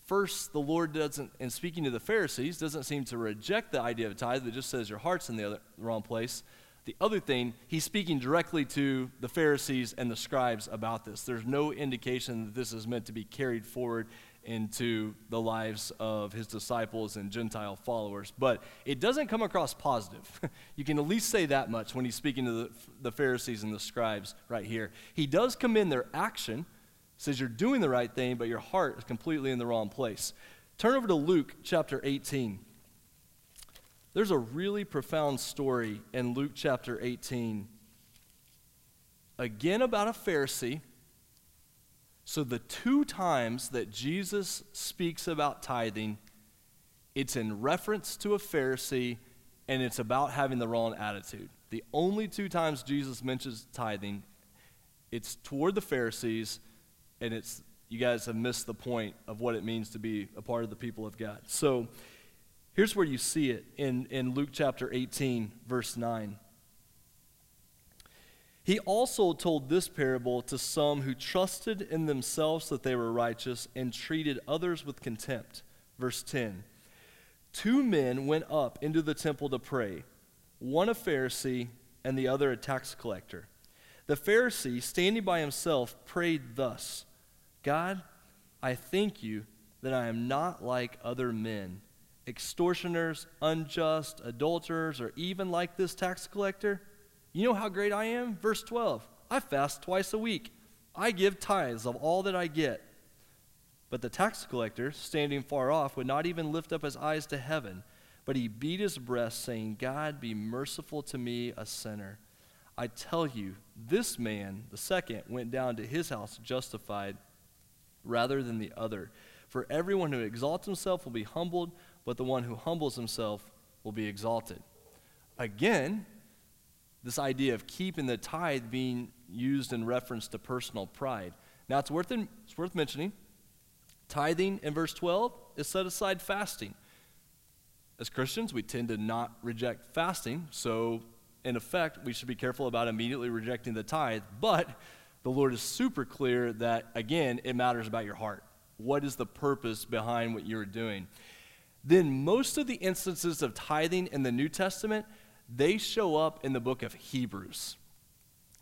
First, the Lord doesn't, in speaking to the Pharisees, doesn't seem to reject the idea of tithe, but just says your heart's in the, other, the wrong place. The other thing, he's speaking directly to the Pharisees and the scribes about this. There's no indication that this is meant to be carried forward into the lives of his disciples and Gentile followers. But it doesn't come across positive. you can at least say that much when he's speaking to the, the Pharisees and the scribes right here. He does commend their action, says you're doing the right thing, but your heart is completely in the wrong place. Turn over to Luke chapter 18. There's a really profound story in Luke chapter 18, again about a Pharisee. So, the two times that Jesus speaks about tithing, it's in reference to a Pharisee and it's about having the wrong attitude. The only two times Jesus mentions tithing, it's toward the Pharisees and it's you guys have missed the point of what it means to be a part of the people of God. So, Here's where you see it in, in Luke chapter 18, verse 9. He also told this parable to some who trusted in themselves that they were righteous and treated others with contempt. Verse 10 Two men went up into the temple to pray, one a Pharisee and the other a tax collector. The Pharisee, standing by himself, prayed thus God, I thank you that I am not like other men extortioners, unjust, adulterers, or even like this tax collector? You know how great I am? Verse 12 I fast twice a week. I give tithes of all that I get. But the tax collector, standing far off, would not even lift up his eyes to heaven, but he beat his breast, saying, God, be merciful to me, a sinner. I tell you, this man, the second, went down to his house justified rather than the other. For everyone who exalts himself will be humbled, but the one who humbles himself will be exalted. Again, this idea of keeping the tithe being used in reference to personal pride. Now, it's worth, it's worth mentioning tithing in verse 12 is set aside fasting. As Christians, we tend to not reject fasting, so in effect, we should be careful about immediately rejecting the tithe, but the Lord is super clear that, again, it matters about your heart. What is the purpose behind what you're doing? Then most of the instances of tithing in the New Testament, they show up in the book of Hebrews.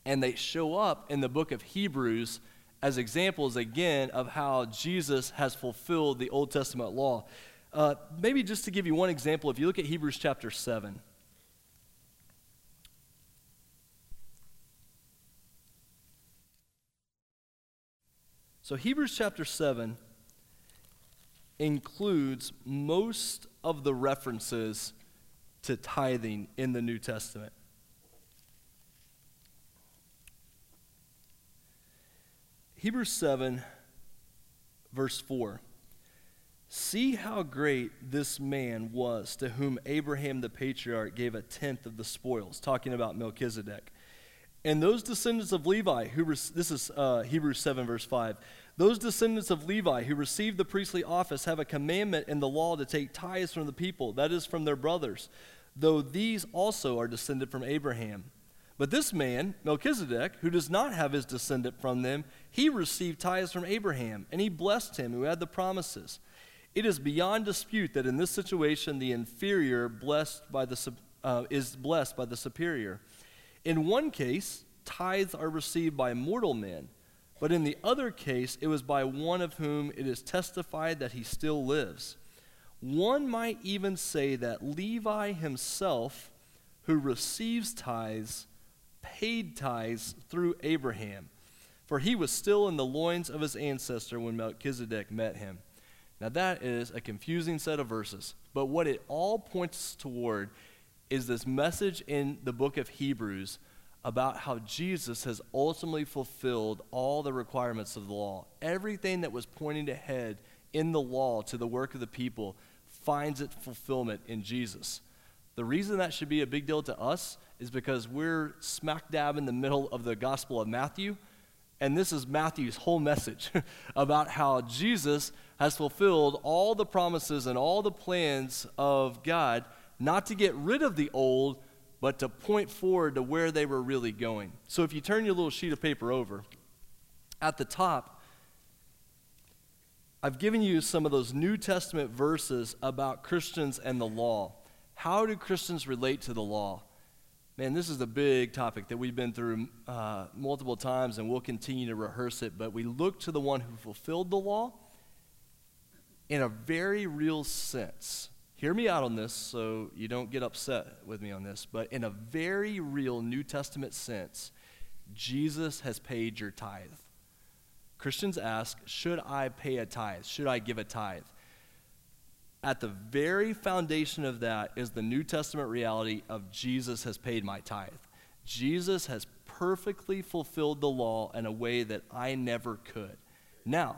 And they show up in the book of Hebrews as examples, again, of how Jesus has fulfilled the Old Testament law. Uh, maybe just to give you one example, if you look at Hebrews chapter 7. So, Hebrews chapter 7 includes most of the references to tithing in the New Testament. Hebrews 7, verse 4. See how great this man was to whom Abraham the patriarch gave a tenth of the spoils, talking about Melchizedek. And those descendants of Levi, who this is uh, Hebrews 7, verse 5. Those descendants of Levi who received the priestly office have a commandment in the law to take tithes from the people, that is, from their brothers, though these also are descended from Abraham. But this man, Melchizedek, who does not have his descendant from them, he received tithes from Abraham, and he blessed him who had the promises. It is beyond dispute that in this situation the inferior blessed by the, uh, is blessed by the superior. In one case, tithes are received by mortal men but in the other case, it was by one of whom it is testified that he still lives. One might even say that Levi himself, who receives tithes, paid tithes through Abraham, for he was still in the loins of his ancestor when Melchizedek met him. Now, that is a confusing set of verses, but what it all points toward is this message in the book of Hebrews about how Jesus has ultimately fulfilled all the requirements of the law. Everything that was pointing ahead in the law to the work of the people finds its fulfillment in Jesus. The reason that should be a big deal to us is because we're smack dab in the middle of the Gospel of Matthew, and this is Matthew's whole message about how Jesus has fulfilled all the promises and all the plans of God, not to get rid of the old, but to point forward to where they were really going. So if you turn your little sheet of paper over, at the top, I've given you some of those New Testament verses about Christians and the law. How do Christians relate to the law? Man, this is a big topic that we've been through uh, multiple times, and we'll continue to rehearse it. But we look to the one who fulfilled the law in a very real sense. Hear me out on this so you don't get upset with me on this, but in a very real New Testament sense, Jesus has paid your tithe. Christians ask, Should I pay a tithe? Should I give a tithe? At the very foundation of that is the New Testament reality of Jesus has paid my tithe. Jesus has perfectly fulfilled the law in a way that I never could. Now,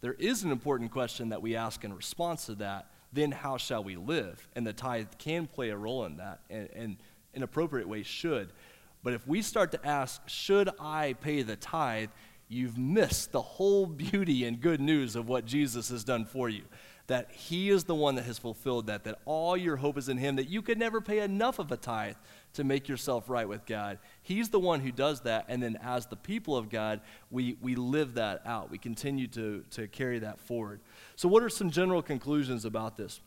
there is an important question that we ask in response to that. Then, how shall we live? And the tithe can play a role in that, and, and in appropriate way should. But if we start to ask, should I pay the tithe? You've missed the whole beauty and good news of what Jesus has done for you that He is the one that has fulfilled that, that all your hope is in Him, that you could never pay enough of a tithe to make yourself right with God. He's the one who does that, and then as the people of God, we, we live that out. We continue to, to carry that forward. So, what are some general conclusions about this?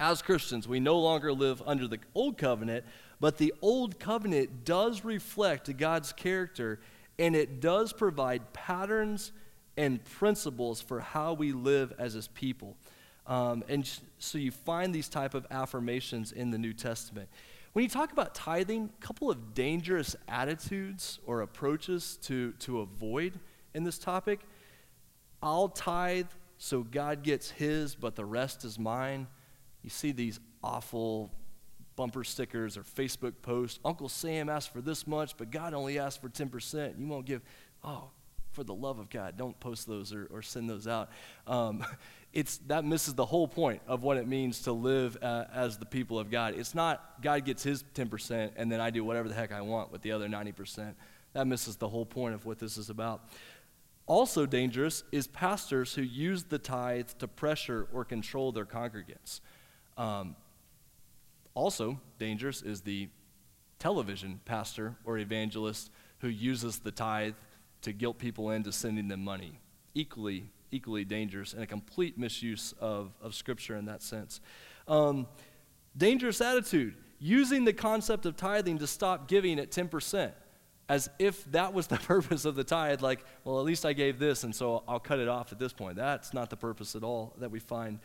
As Christians, we no longer live under the old covenant, but the old covenant does reflect God's character and it does provide patterns and principles for how we live as his people. Um, and so you find these type of affirmations in the New Testament. When you talk about tithing, a couple of dangerous attitudes or approaches to, to avoid in this topic. I'll tithe so God gets his, but the rest is mine. You see these awful bumper stickers or Facebook posts. Uncle Sam asked for this much, but God only asked for 10%. You won't give. Oh, for the love of God, don't post those or, or send those out. Um, it's, that misses the whole point of what it means to live uh, as the people of God. It's not God gets his 10% and then I do whatever the heck I want with the other 90%. That misses the whole point of what this is about. Also dangerous is pastors who use the tithe to pressure or control their congregants. Um, also dangerous is the television pastor or evangelist who uses the tithe to guilt people into sending them money. Equally, equally dangerous and a complete misuse of, of Scripture in that sense. Um, dangerous attitude, using the concept of tithing to stop giving at 10%, as if that was the purpose of the tithe, like, well, at least I gave this, and so I'll cut it off at this point. That's not the purpose at all that we find.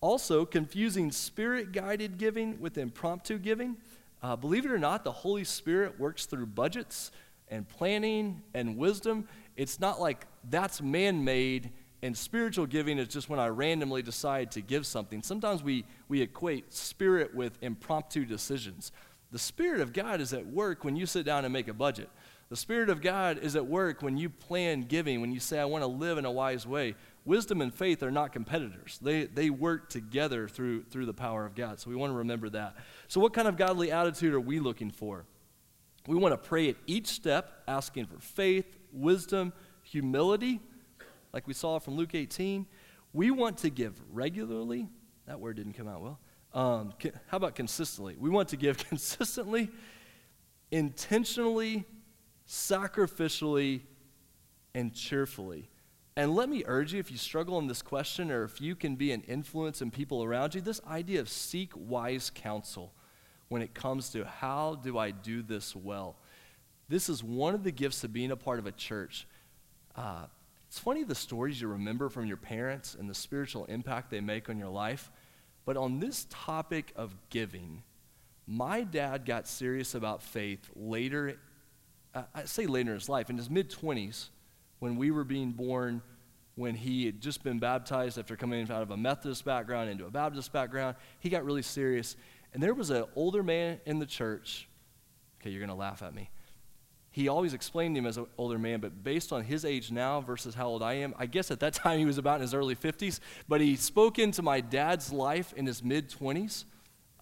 Also, confusing spirit guided giving with impromptu giving. Uh, believe it or not, the Holy Spirit works through budgets and planning and wisdom. It's not like that's man made and spiritual giving is just when I randomly decide to give something. Sometimes we, we equate spirit with impromptu decisions. The Spirit of God is at work when you sit down and make a budget. The Spirit of God is at work when you plan giving, when you say, I want to live in a wise way. Wisdom and faith are not competitors, they, they work together through, through the power of God. So we want to remember that. So, what kind of godly attitude are we looking for? We want to pray at each step, asking for faith, wisdom, humility, like we saw from Luke 18. We want to give regularly. That word didn't come out well. Um, how about consistently? We want to give consistently, intentionally, sacrificially, and cheerfully. And let me urge you, if you struggle in this question or if you can be an influence in people around you, this idea of seek wise counsel when it comes to how do I do this well. This is one of the gifts of being a part of a church. Uh, it's funny the stories you remember from your parents and the spiritual impact they make on your life. But on this topic of giving, my dad got serious about faith later, I say later in his life, in his mid 20s, when we were being born, when he had just been baptized after coming out of a Methodist background into a Baptist background. He got really serious. And there was an older man in the church. Okay, you're going to laugh at me. He always explained him as an older man, but based on his age now versus how old I am, I guess at that time he was about in his early 50s. But he spoke into my dad's life in his mid 20s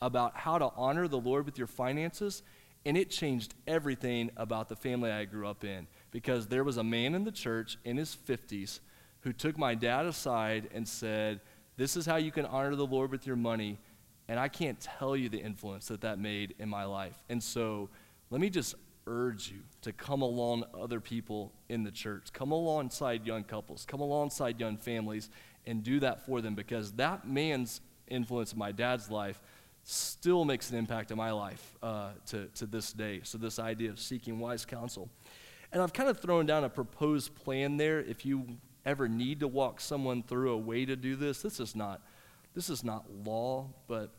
about how to honor the Lord with your finances, and it changed everything about the family I grew up in because there was a man in the church in his 50s who took my dad aside and said, This is how you can honor the Lord with your money. And I can't tell you the influence that that made in my life. And so let me just urge you to come along other people in the church. Come alongside young couples. Come alongside young families and do that for them because that man's influence in my dad's life still makes an impact in my life uh, to, to this day. So, this idea of seeking wise counsel. And I've kind of thrown down a proposed plan there. If you ever need to walk someone through a way to do this, this is not, this is not law, but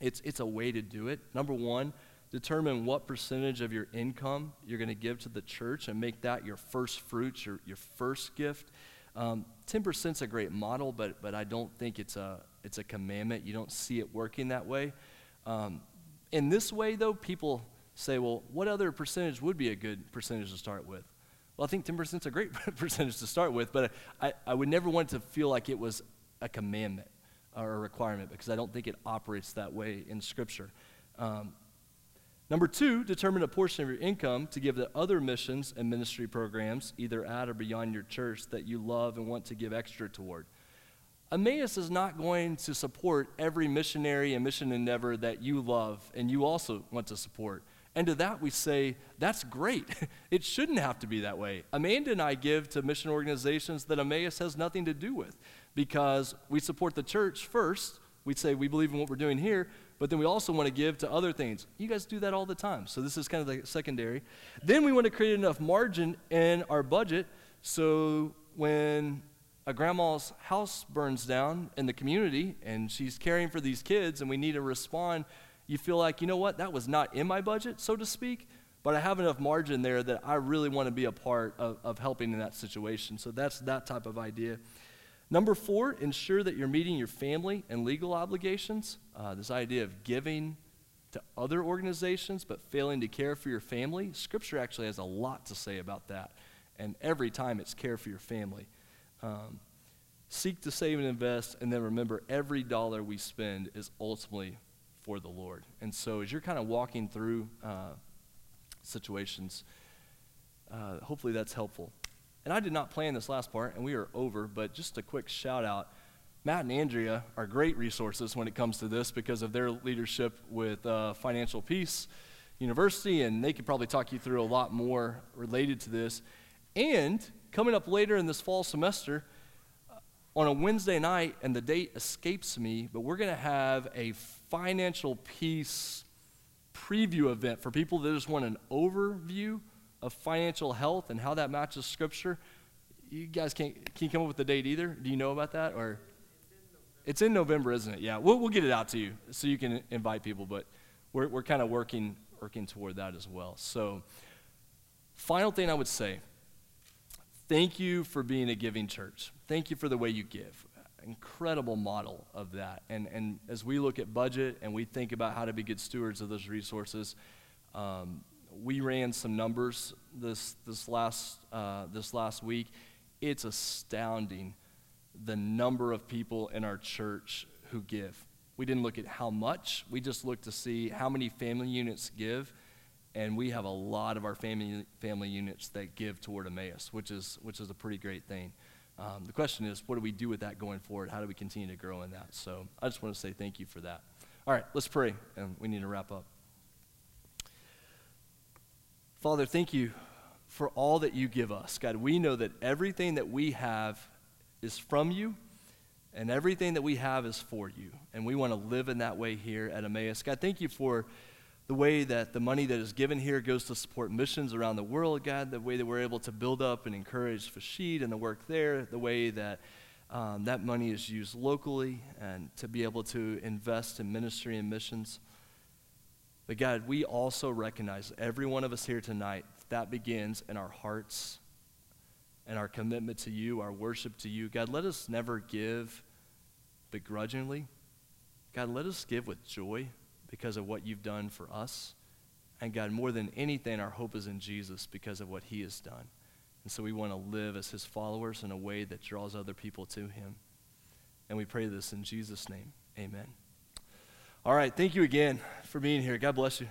it's, it's a way to do it. Number one, determine what percentage of your income you're going to give to the church and make that your first fruits, your, your first gift. Um, 10% is a great model, but, but I don't think it's a, it's a commandment. You don't see it working that way. Um, in this way, though, people say, well, what other percentage would be a good percentage to start with? Well, I think 10% is a great percentage to start with, but I, I would never want to feel like it was a commandment or a requirement because I don't think it operates that way in Scripture. Um, Number two, determine a portion of your income to give to other missions and ministry programs, either at or beyond your church, that you love and want to give extra toward. Emmaus is not going to support every missionary and mission endeavor that you love and you also want to support. And to that we say, that's great. it shouldn't have to be that way. Amanda and I give to mission organizations that Emmaus has nothing to do with because we support the church first. We say we believe in what we're doing here, but then we also want to give to other things. You guys do that all the time. So this is kind of the secondary. Then we want to create enough margin in our budget so when a grandma's house burns down in the community and she's caring for these kids and we need to respond, you feel like, you know what, that was not in my budget, so to speak, but I have enough margin there that I really want to be a part of, of helping in that situation. So that's that type of idea. Number four, ensure that you're meeting your family and legal obligations. Uh, this idea of giving to other organizations but failing to care for your family. Scripture actually has a lot to say about that. And every time it's care for your family. Um, seek to save and invest, and then remember every dollar we spend is ultimately for the Lord. And so as you're kind of walking through uh, situations, uh, hopefully that's helpful. And I did not plan this last part, and we are over, but just a quick shout out. Matt and Andrea are great resources when it comes to this because of their leadership with uh, Financial Peace University, and they could probably talk you through a lot more related to this. And coming up later in this fall semester, uh, on a Wednesday night, and the date escapes me, but we're going to have a financial peace preview event for people that just want an overview of financial health and how that matches Scripture. You guys can't, can you come up with the date either? Do you know about that? Or It's in November, isn't it? Yeah, we'll, we'll get it out to you so you can invite people, but we're, we're kind of working, working toward that as well. So, final thing I would say thank you for being a giving church. Thank you for the way you give. Incredible model of that. And, and as we look at budget and we think about how to be good stewards of those resources, um, we ran some numbers this, this, last, uh, this last week. It's astounding the number of people in our church who give. We didn't look at how much, we just looked to see how many family units give. And we have a lot of our family, family units that give toward Emmaus, which is, which is a pretty great thing. Um, the question is, what do we do with that going forward? How do we continue to grow in that? So I just want to say thank you for that. All right, let's pray, and we need to wrap up. Father, thank you for all that you give us. God, we know that everything that we have is from you, and everything that we have is for you. And we want to live in that way here at Emmaus. God, thank you for the way that the money that is given here goes to support missions around the world, God, the way that we're able to build up and encourage Fashid and the work there, the way that um, that money is used locally and to be able to invest in ministry and missions. But God, we also recognize, every one of us here tonight, that begins in our hearts and our commitment to you, our worship to you. God, let us never give begrudgingly. God, let us give with joy because of what you've done for us. And God, more than anything, our hope is in Jesus because of what he has done. And so we want to live as his followers in a way that draws other people to him. And we pray this in Jesus' name. Amen. All right. Thank you again for being here. God bless you.